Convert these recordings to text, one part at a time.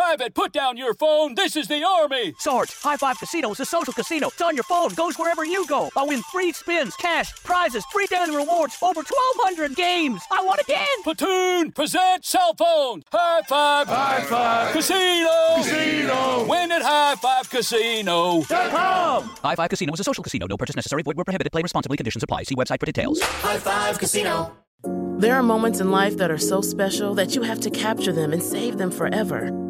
Private, put down your phone. This is the Army. Sarge, High Five Casino is a social casino. It's on your phone, goes wherever you go. I win free spins, cash, prizes, free daily rewards, over 1,200 games. I won again! Platoon, present cell phone. High Five. High Five. Casino. Casino. Win at High Five Casino. .com. High Five Casino is a social casino. No purchase necessary. Void where prohibited. Play responsibly. Conditions apply. See website for details. High Five Casino. There are moments in life that are so special that you have to capture them and save them forever.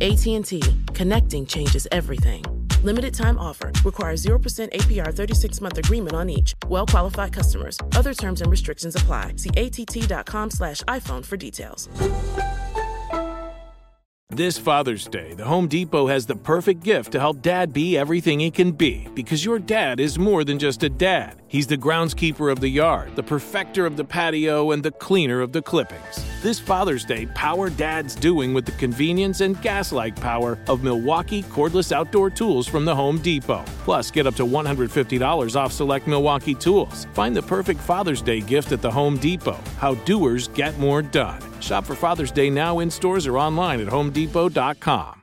AT&T. Connecting changes everything. Limited time offer. Requires 0% APR 36 month agreement on each. Well qualified customers. Other terms and restrictions apply. See att.com slash iPhone for details. This Father's Day, the Home Depot has the perfect gift to help dad be everything he can be because your dad is more than just a dad. He's the groundskeeper of the yard, the perfecter of the patio, and the cleaner of the clippings. This Father's Day, power dad's doing with the convenience and gas like power of Milwaukee cordless outdoor tools from the Home Depot. Plus, get up to $150 off select Milwaukee tools. Find the perfect Father's Day gift at the Home Depot. How doers get more done. Shop for Father's Day now in stores or online at homedepot.com.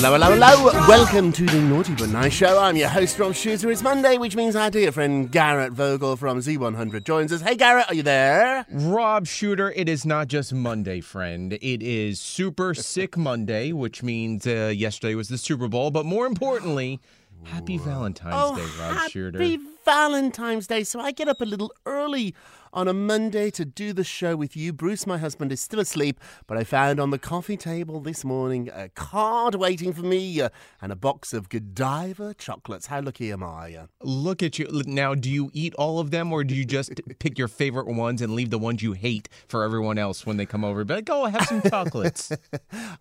Hello, hello, hello. Welcome to the Naughty But Nice Show. I'm your host, Rob Shuter. It's Monday, which means our dear friend Garrett Vogel from Z100 joins us. Hey, Garrett, are you there? Rob Shuter, it is not just Monday, friend. It is Super Sick Monday, which means uh, yesterday was the Super Bowl. But more importantly, Happy Valentine's oh, Day, Rob happy Shuter. Happy Valentine's Day. So I get up a little early on a Monday to do the show with you. Bruce, my husband, is still asleep, but I found on the coffee table this morning a card waiting for me uh, and a box of Godiva chocolates. How lucky am I? Uh, Look at you. Now, do you eat all of them or do you just pick your favorite ones and leave the ones you hate for everyone else when they come over? Be like, oh, have some chocolates.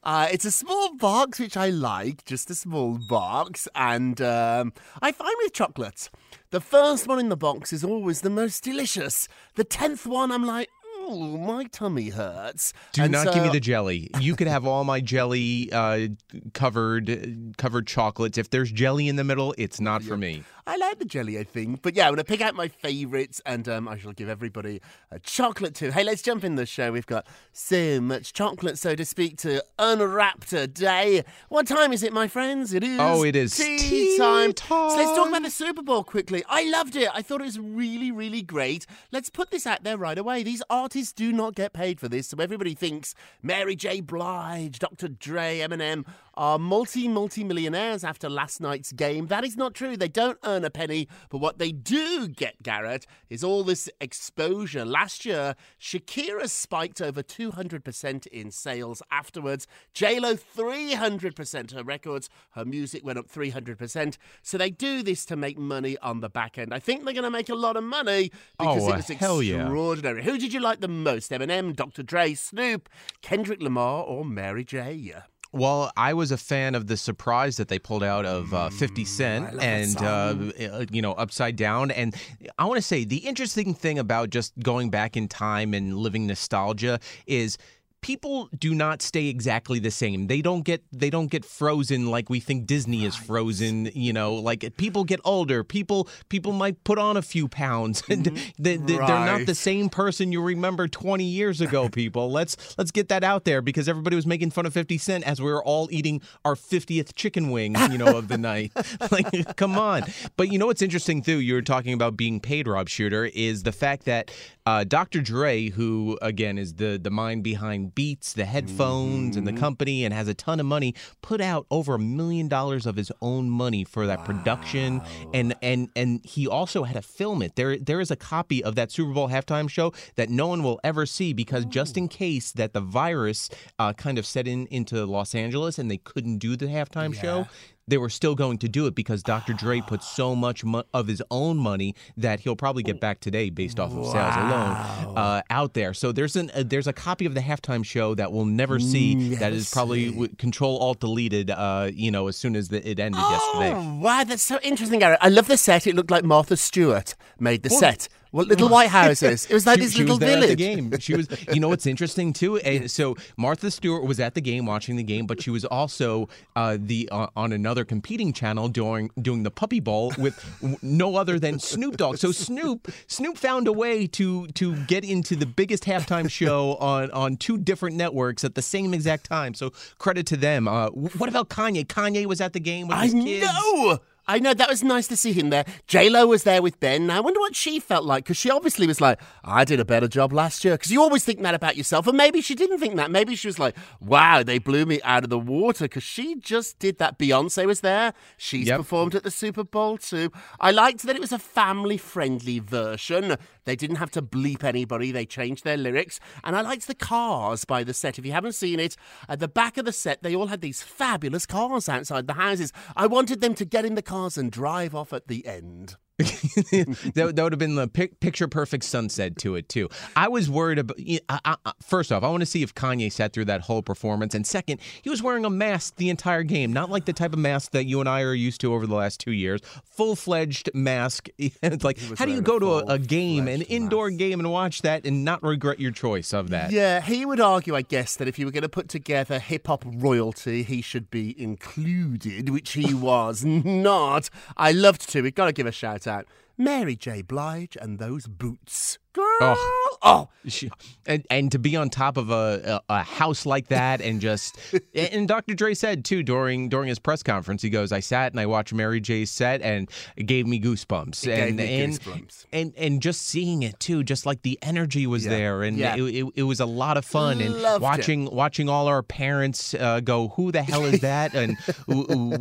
Uh, it's a small box, which I like, just a small box. And um, I find with chocolates, the first one in the box is always the most delicious. The tenth one, I'm like, ooh, my tummy hurts. Do And not give me the jelly. You could have all my jelly uh, covered covered chocolates. If there's jelly in the middle, it's not for me. I like the jelly, I think. But yeah, I'm going to pick out my favourites and um, I shall give everybody a chocolate too. Hey, let's jump in the show. We've got so much chocolate, so to speak, to unwrap today. What time is it, my friends? It is. Oh, it is tea, tea time. time. So let's talk about the Super Bowl quickly. I loved it. I thought it was really, really great. Let's put this out there right away. These artists do not get paid for this, so everybody thinks Mary J. Blige, Dr. Dre, Eminem are multi, multi millionaires after last night's game. That is not true. They don't earn a penny, but what they do get, Garrett, is all this exposure. Last year, Shakira spiked over 200% in sales afterwards. JLo 300% her records, her music went up 300%. So they do this to make money on the back end. I think they're going to make a lot of money because Oh, it was hell yeah. extraordinary. Who did you like the most? Eminem, Dr. Dre, Snoop, Kendrick Lamar, or Mary J? Well, I was a fan of the surprise that they pulled out of uh, 50 Cent and, uh, uh, you know, Upside Down. And I want to say the interesting thing about just going back in time and living nostalgia is people do not stay exactly the same. They don't get they don't get frozen like we think Disney is frozen. You know, like people get older. People people might put on a few pounds, and they, they, are not the same person you remember 20 years ago. People, let's let's get that out there because everybody was making fun of 50 Cent as we were all eating our 50th chicken wing, you know, of the night. like, come on. But you know what's interesting too? You were talking about being paid, Rob Shuter, is the fact that uh, Dr. Dre, who again is the the mind behind Beats, the headphones, and the company, and has a ton of money, put out over a million dollars of his own money for that production, and and and he also had to film it. There there is a copy of that Super Bowl halftime show that no one will ever see because just in case that the virus uh, kind of set in into Los Angeles and they couldn't do the halftime show. They were still going to do it because Dr. Dre put so much mo- of his own money that he'll probably get back today based off of sales alone uh, out there. So there's an uh, there's a copy of the halftime show that we'll never see. that is probably w- Control Alt deleted. Uh, you know, as soon as the, it ended yesterday. Oh, wow, that's so interesting, Gary. I love the set. It looked like Martha Stewart made the set. Well, little white houses. It was like she, this she little was village. at the game. She was, you know, what's interesting too. And so Martha Stewart was at the game watching the game, but she was also uh, the uh, on another competing channel doing doing the Puppy Bowl with no other than Snoop Dogg. So Snoop Snoop found a way to to get into the biggest halftime show on on two different networks at the same exact time. So credit to them. Uh, what about Kanye? Kanye was at the game with I his kids. know. I know that was nice to see him there. J Lo was there with Ben. Now I wonder what she felt like because she obviously was like, "I did a better job last year." Because you always think that about yourself, and maybe she didn't think that. Maybe she was like, "Wow, they blew me out of the water." Because she just did that. Beyonce was there. She's Yep. performed at the Super Bowl too. I liked that it was a family-friendly version. They didn't have to bleep anybody. They changed their lyrics, and I liked the cars by the set. If you haven't seen it, at the back of the set, they all had these fabulous cars outside the houses. I wanted them to get in the cars and drive off at the end. That, that would have been the pic- picture perfect sunset to it too. I was worried about. I, I, first off, I want to see if Kanye sat through that whole performance, and second, he was wearing a mask the entire game, not like the type of mask that you and I are used to over the last two years. Full fledged mask. it's like, how do you go to a, a game, an indoor game, and watch that and not regret your choice of that? Yeah, he would argue, I guess, that if you were going to put together hip hop royalty, he should be included, which he was not. I loved to. We've got to give a shout out. Mary J. Blige and those boots. Girl! Oh. oh. She- and and to be on top of a, a a house like that and just and Dr. Dre said too during during his press conference he goes I sat and I watched Mary J's set and it gave me goosebumps and me and, goosebumps. and and just seeing it too just like the energy was Yeah. there and Yeah. it, it, it was a lot of fun and Loved it. watching watching all our parents uh, go who the hell is that and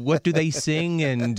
what do they sing and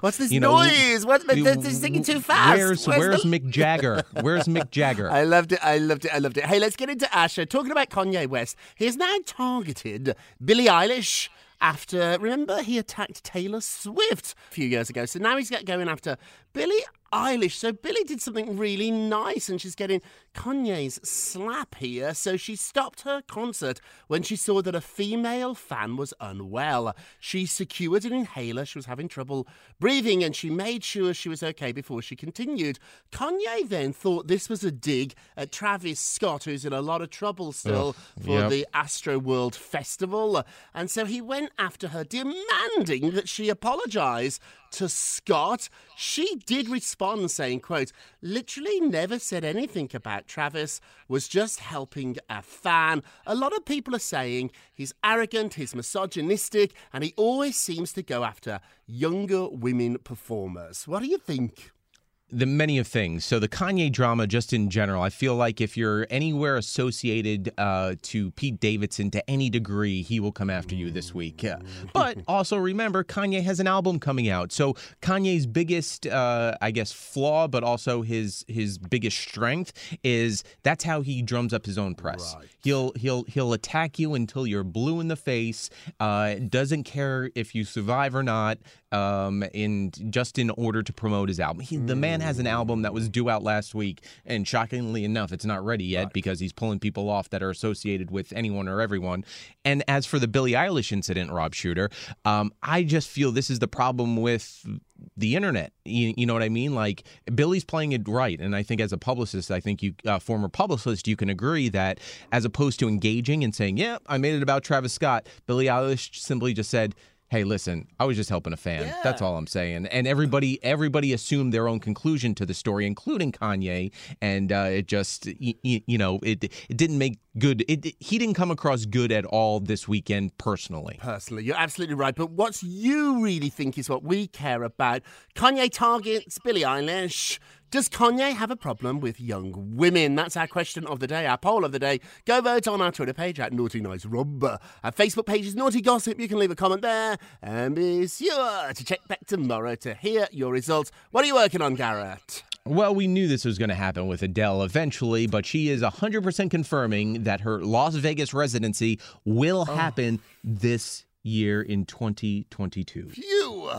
What's this you know, noise? What's they're singing too fast. Where's Where's where's the- Mick Jagger? Where's Mick Jagger? I loved it. I loved it. I loved it. Hey, let's get into Asher. Talking about Kanye West, he has now targeted Billie Eilish after, remember, he attacked Taylor Swift a few years ago. So now he's going after Billie Eilish. So Billie did something really nice and she's getting Kanye's slap here. So she stopped her concert when she saw that a female fan was unwell. She secured an inhaler. She was having trouble breathing and she made sure she was okay before she continued. Kanye then thought this was a dig at Travis Scott, who's in a lot of trouble still for yep. the Astroworld Festival. And so he went after her, demanding that she apologize to Scott. She did respond saying, quote, literally never said anything about Travis, was just helping a fan. A lot of people are saying he's arrogant, he's misogynistic, and he always seems to go after younger women performers. What do you think? The many of things. So the Kanye drama, just in general, I feel like if you're anywhere associated uh, to Pete Davidson to any degree, he will come after you this week. Yeah. But also remember, Kanye has an album coming out. So Kanye's biggest, uh, I guess, flaw, but also his his biggest strength is that's how he drums up his own press. He'll he'll he'll attack you until you're blue in the face. Uh, doesn't care if you survive or not. Um, in just in order to promote his album, he, the man man has an album that was due out last week, and shockingly enough, it's not ready yet because he's pulling people off that are associated with anyone or everyone. And as for the Billie Eilish incident, Rob Shuter, um, I just feel this is the problem with the internet. You, you know what I mean? Like Billie's playing it right, and I think as a publicist, I think you, uh, former publicist, you can agree that as opposed to engaging and saying, "Yeah, I made it about Travis Scott," Billie Eilish simply just said. Hey, listen, I was just helping a fan. That's all I'm saying. And everybody, everybody assumed their own conclusion to the story, including Kanye. And uh, it just, y- y- you know, it it didn't make good. It, it- he didn't come across good at all this weekend, personally. Personally, you're absolutely right. But what you really think is what we care about. Kanye targets Billie Eilish. Does Kanye have a problem with young women? That's our question of the day, our poll of the day. Go vote on our Twitter page at Naughty Nice Rob. Our Facebook page is Naughty Gossip. You can leave a comment there. And be sure to check back tomorrow to hear your results. What are you working on, Garrett? Well, we knew this was going to happen with Adele eventually, but she is 100% confirming that her Las Vegas residency will oh. happen this year in 2022. Phew.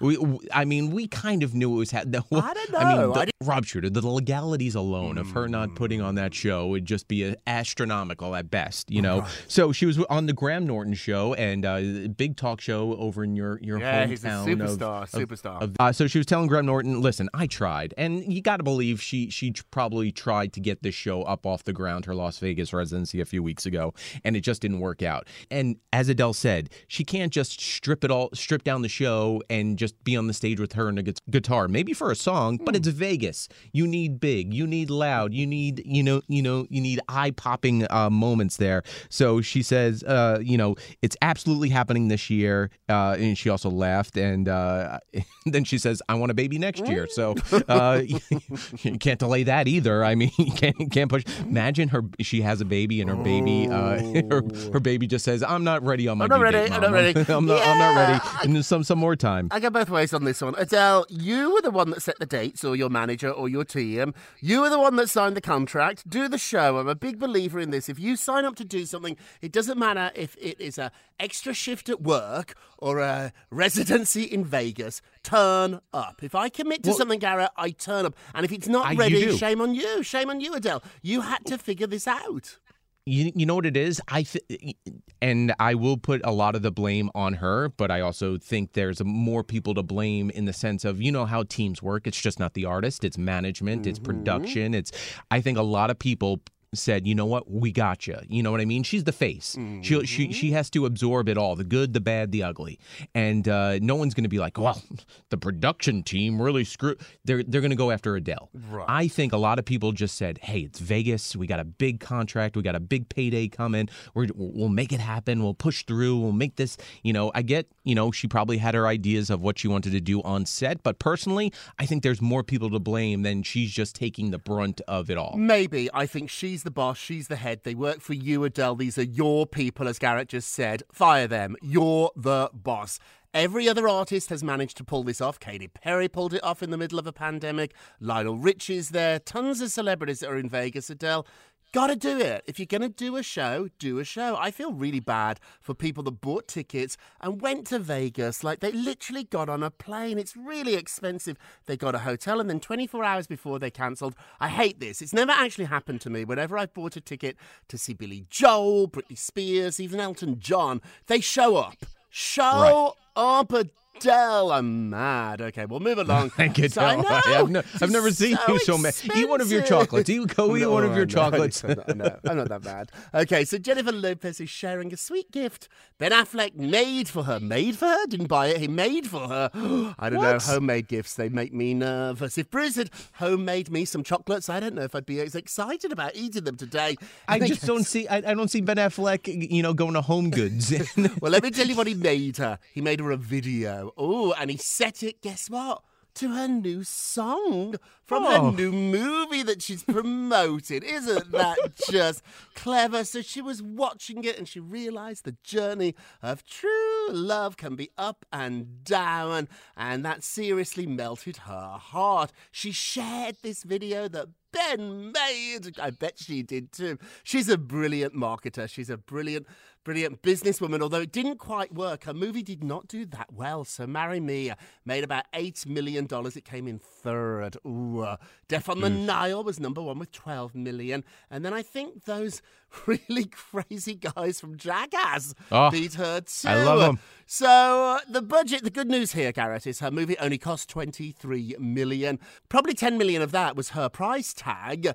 We, I mean, we kind of knew it was happening. I don't I mean, know. the- I Rob Shuter, the legalities alone of her not putting on that show would just be astronomical at best, you know. So she was on the Graham Norton show and uh, big talk show over in your your Yeah, hometown. he's a superstar, of- superstar. of- uh, so she was telling Graham Norton, "Listen, I tried, and you got to believe she she probably tried to get this show up off the ground, her Las Vegas residency a few weeks ago, and it just didn't work out. And as Adele said, she can't just strip it all, strip down the show, and just be on the stage with her and a gu- guitar, maybe for a song, but it's Vegas. You need big, you need loud, you need you know you know you need eye popping uh, moments there. So she says, uh, you know, it's absolutely happening this year, uh, and she also laughed, and uh, then she says, I want a baby next year. So uh, you can't delay that either. I mean, you can't you can't push. Imagine her, she has a baby, and her baby, uh, her, her baby just says, I'm not ready on my I'm not ready, date, I'm not ready." I'm not, I'm not ready. And some some more time. I go both ways on this one. Adele, you were the one that set the dates, or your manager, or your team. You were the one that signed the contract. Do the show. I'm a big believer in this. If you sign up to do something, it doesn't matter if it is a extra shift at work or a residency in Vegas. Turn up. If I commit to Well- something, Garrett, I turn up. And if it's not ah, I- ready, shame on you. Shame on you, Adele. You had to figure this out. You, you know what it is? I th- and I will put a lot of the blame on her, but I also think there's more people to blame in the sense of you know how teams work. It's just not the artist, it's management, it's mm-hmm. production. It's I think a lot of people said, you know what, we got you. You know what I mean? She's the face. She she she has to absorb it all, the good, the bad, the ugly, and uh, no one's going to be like, well, the production team really screwed. They're they're going to go after Adele. I think a lot of people just said, hey, it's Vegas. We got a big contract. We got a big payday coming. We're, we'll make it happen. We'll push through. We'll make this. You know, I get. You know, she probably had her ideas of what she wanted to do on set, but personally, I think there's more people to blame than she's just taking the brunt of it all. Maybe. I think she's the boss. She's the head. They work for you, Adele. These are your people, as Garrett just said. Fire them. You're the boss. Every other artist has managed to pull this off. Katy Perry pulled it off in the middle of a pandemic. Lionel Richie's there. Tons of celebrities that are in Vegas, Adele. Gotta do it. If you're gonna do a show, do a show. I feel really bad for people that bought tickets and went to Vegas. Like they literally got on a plane. It's really expensive. They got a hotel and then 24 hours before they cancelled. I hate this. It's never actually happened to me. Whenever I've bought a ticket to see Billy Joel, Britney Spears, even Elton John, they show up. Show up, Adele. I'm mad. Okay, we'll move along. Thank you, So I know, I have no, I've never seen so you so mad. Eat one of your chocolates. Eat, go eat No, one of your I know, chocolates. I know, I know. I'm not that bad. Okay, so Jennifer Lopez is sharing a sweet gift Ben Affleck made for her. Made for her? Didn't buy it. He made for her. I don't know. Homemade gifts, they make me nervous. If Bruce had homemade me some chocolates, I don't know if I'd be as excited about eating them today. I think just don't see. I, I don't see Ben Affleck, you know, going to HomeGoods. well, let me tell you what he made her. He made her a video. Oh, and he set it, guess what? To her new song from Oh. her new movie that she's promoted. Isn't that just clever? So she was watching it and she realized the journey of true love can be up and down, and that seriously melted her heart. She shared this video that Ben made. I bet she did too. She's a brilliant marketer. She's a brilliant, brilliant businesswoman. Although it didn't quite work, her movie did not do that well. So Marry Me made about eight million dollars. It came in third. Ooh, uh, Death on the Nile was number one with twelve million, and then I think those really crazy guys from Jackass Oh, beat her too. I love 'em. So uh, the budget, the good news here, Garrett, is her movie only cost 23 million. Probably 10 million of that was her price tag.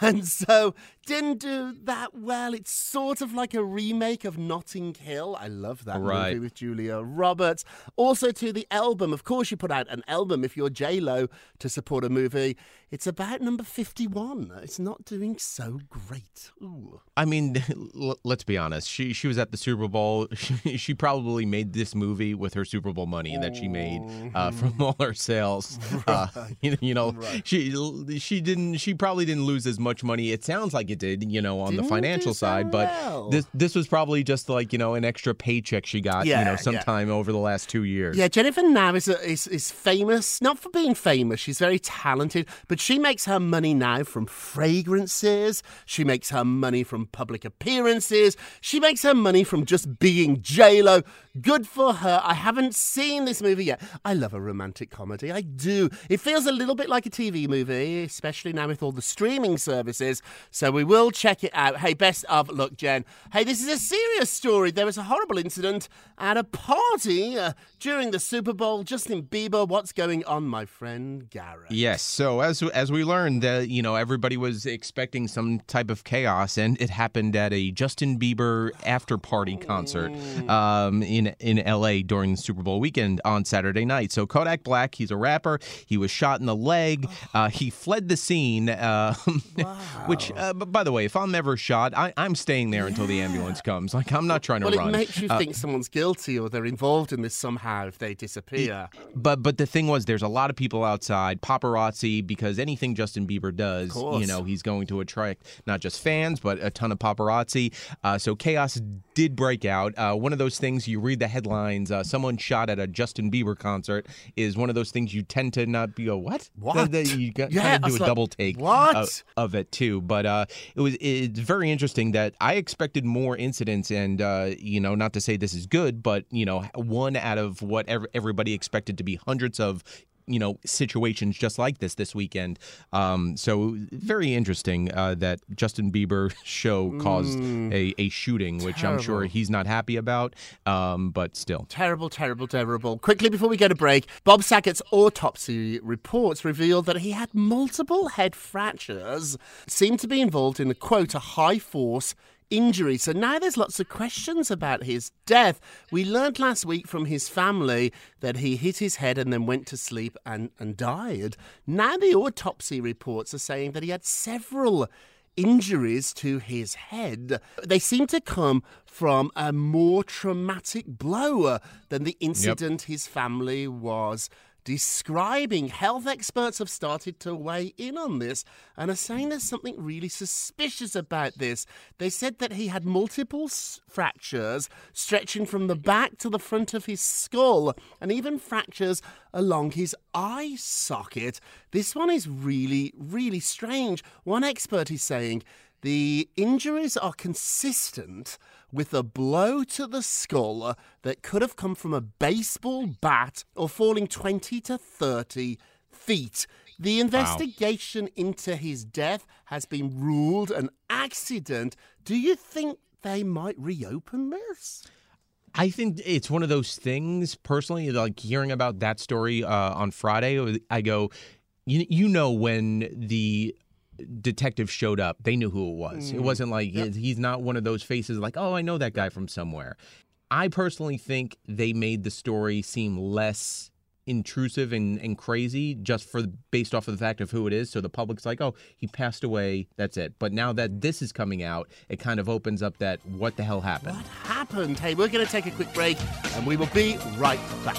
And so didn't do that well. It's sort of like a remake of Notting Hill. I love that Right. movie with Julia Roberts. Also to the album. Of course you put out an album if you're J-Lo to support a movie. It's about number 51. It's not doing so great. Ooh. I mean, l- let's be honest. She she was at the Super Bowl. She, she probably made this movie with her Super Bowl money that she made uh, from all her sales. Uh, you, you know, she she didn't. She probably didn't lose as much money. It sounds like it did. You know, on Didn't the financial side, but well. this this was probably just like you know an extra paycheck she got. Yeah, you know, yeah. sometime over the last two years. Yeah, Jennifer now is, is is famous not for being famous. She's very talented, but she makes her money now from fragrances. She makes her money from public appearances. She makes her money from just being J Lo. Good for her. I haven't seen this movie yet. I love a romantic comedy. I do. It feels a little bit like a TV movie, especially now with all the streaming services. So we will check it out. Hey, best of luck, Jen. Hey, this is a serious story. There was a horrible incident at a party uh, during the Super Bowl. Justin Bieber, what's going on, my friend Garrett? Yes. So as as we learned that you know everybody was expecting some type of chaos, and it happened at a Justin Bieber after party concert um, in in L.A. during the Super Bowl weekend on Saturday night. So Kodak Black, he's a rapper. He was shot in the leg. Uh, he fled the scene. Uh, which, uh, by the way, if I'm ever shot, I, I'm staying there until the ambulance comes. Like I'm not trying to Well, run. it makes you Uh, think someone's guilty or they're involved in this somehow if they disappear. But but the thing was, there's a lot of people outside, paparazzi, because anything Justin Bieber does, you know, he's going to attract not just fans but a ton of paparazzi. Uh, so chaos did break out. Uh, one of those things you read the headlines. Uh, someone shot at a Justin Bieber concert is one of those things you tend to not be. Go what? What? The- the- you got, Yeah, kind of do a like, double take. what? Of, of it too. But uh, it was it's very interesting that I expected more incidents, and uh, you know, not to say this is good, but you know, one out of what ev- everybody expected to be hundreds of. You know, situations just like this this weekend. Um, so very interesting uh, that Justin Bieber show caused a, a shooting, which I'm sure he's not happy about. Um, but still, Terrible, terrible, terrible. Quickly before we go to break, Bob Saget's autopsy reports revealed that he had multiple head fractures, seemed to be involved in a quote, a high force injury. So now there's lots of questions about his death. We learned last week from his family that he hit his head and then went to sleep and, and died. Now the autopsy reports are saying that he had several injuries to his head. They seem to come from a more traumatic blow uh, than the incident his family was describing. Health experts have started to weigh in on this and are saying there's something really suspicious about this. They said that he had multiple s- fractures stretching from the back to the front of his skull and even fractures along his eye socket. This one is really, really strange. One expert is saying the injuries are consistent with a blow to the skull that could have come from a baseball bat or falling 20 to 30 feet. The investigation into his death has been ruled an accident. Do you think they might reopen this? I think it's one of those things personally, like hearing about that story uh, on Friday, I go, you, you know, when the detective showed up, they knew who it was. It mm. wasn't like he's not one of those faces like, oh, I know that guy from somewhere. I personally think they made the story seem less intrusive and, and crazy just for based off of the fact of who it is so the public's like oh he passed away that's it but now that this is coming out it kind of opens up that what the hell happened What happened? Hey, we're going to take a quick break and we will be right back.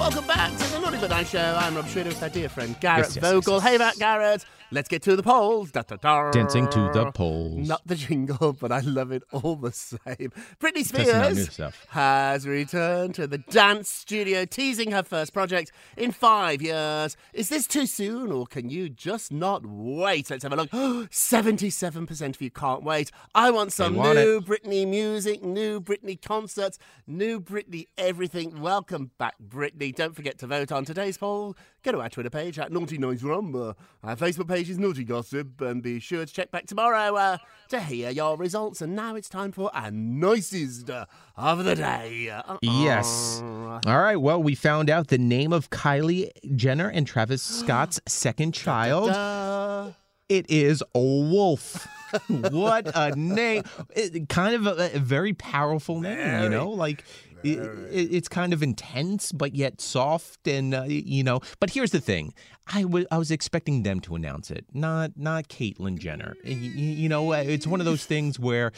Welcome back to the Naughty But Nice Show. I'm Rob Shuter with our dear friend Garrett Yes, yes, Vogel. yes, hey, back, Garrett. Let's get to the polls. Da, da, da. Dancing to the polls. Not the jingle, but I love it all the same. Britney Testing out new Spears has returned to the dance studio, teasing her first project in five years. Is this too soon, or can you just not wait? Let's have a look. 77% of you can't wait. I want some want new Britney music, new Britney concerts, new Britney everything. Welcome back, Britney. Don't forget to vote on today's poll. Go to our Twitter page at Naughty Nice Rob. Uh, our Facebook page is Naughty Gossip. And be sure to check back tomorrow uh, to hear your results. And now it's time for our nicest uh, of the day. Uh-uh. Yes. All right. Well, we found out the name of Kylie Jenner and Travis Scott's second child. Da. It is a wolf. what a name! It, kind of a, a very powerful name, you know. Like it, it- it's kind of intense, but yet soft, and uh, you know. But here's the thing: I wa- I was expecting them to announce it, not not Caitlyn Jenner. Y- y- You, know, it's one of those things where.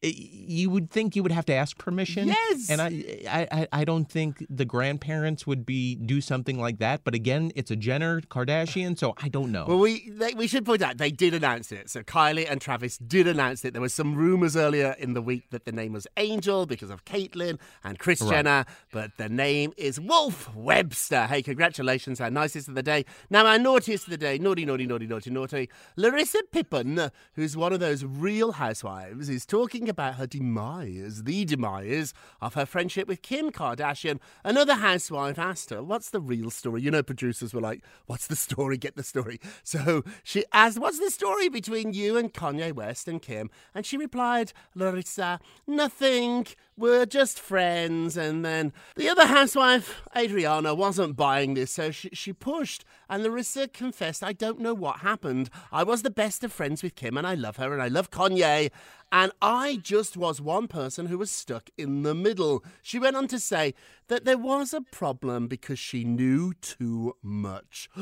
You would think you would have to ask permission, Yes. and I, I, I- don't think the grandparents would be do something like that. But again, it's a Jenner Kardashian, so I don't know. Well, we they, we should point out they did announce it. So Kylie and Travis did announce it. There was some rumors earlier in the week that the name was Angel because of Caitlyn and Kris Right. Jenner, but the name is Wolf Webster. Hey, congratulations! Our nicest of the day. Now our naughtiest of the day, naughty, naughty, naughty, naughty, naughty. Larissa Pippen, who's one of those real housewives, is talking about her demise, the demise of her friendship with Kim Kardashian. Another housewife asked her, "What's the real story?" You know, producers were like, "What's the story? Get the story." So she asked, "What's the story between you and Kanye West and Kim?" And she replied, "Larissa, nothing. We're just friends." And then the other housewife, Adriana, wasn't buying this, so she, she pushed. And Larissa confessed, "I don't know what happened. I was the best of friends with Kim, and I love her, and I love Kanye." And I just was one person who was stuck in the middle. She went on to say that there was a problem because she knew too much.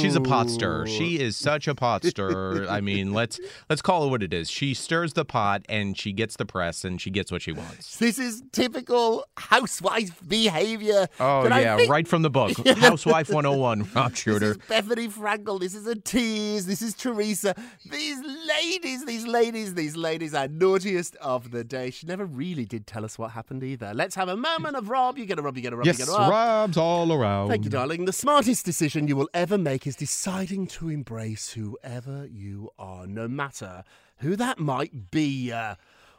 She's a pot stirrer. She is such a pot stirrer. I mean, let's let's call it what it is. She stirs the pot and she gets the press and she gets what she wants. This is typical housewife behavior. Oh yeah, think- right from the book. Housewife 101, Rob This Shuter. is Bethenny Frankel. This is a tease. This is Teresa. These ladies, these ladies, these ladies are naughtiest of the day. She never really did tell us what happened either. Let's have a moment of Rob. You get a Rob. You get a Rob. Yes, you get a Rob. Rob's all around. Thank you, darling. The smartest decision you will ever make is deciding to embrace whoever you are, no matter who that might be. Uh,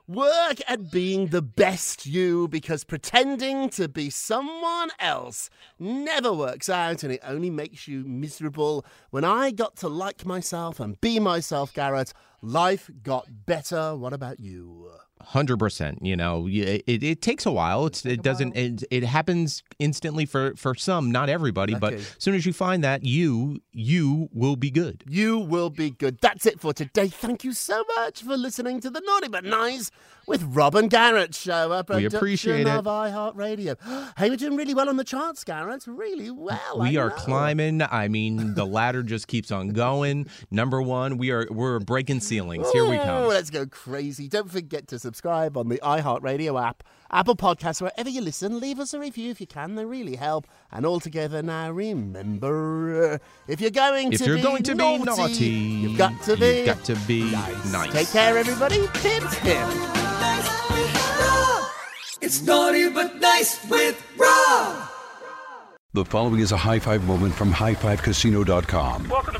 work at being the best you because pretending to be someone else never works out and it only makes you miserable. When I got to like myself and be myself, Garrett, life got better. What about you? Hundred percent. You know, it, it takes a while. It's, it doesn't. It, it happens instantly for for some, not everybody. But as soon as you find that, you you will be good. You will be good. That's it for today. Thank you so much for listening to the Naughty But Nice with Rob and Garrett show. A We appreciate it. of iHeartRadio. Hey, we're doing really well on the charts, Garrett. Really well. we I are know. climbing. I mean, the ladder just keeps on going. Number one, we are we're breaking ceilings. Here we Ooh, come. Let's go crazy. Don't forget to subscribe on the iHeartRadio app, Apple Podcasts, wherever you listen. Leave us a review if you can. They really help. And all together now, remember, uh, if you're going If to you're be going to be naughty, naughty, you've got to you've be got to be nice. Take care, everybody. Pip, pip. It's naughty but nice with Rob. The following is a high five moment from highfivecasino.com. Welcome to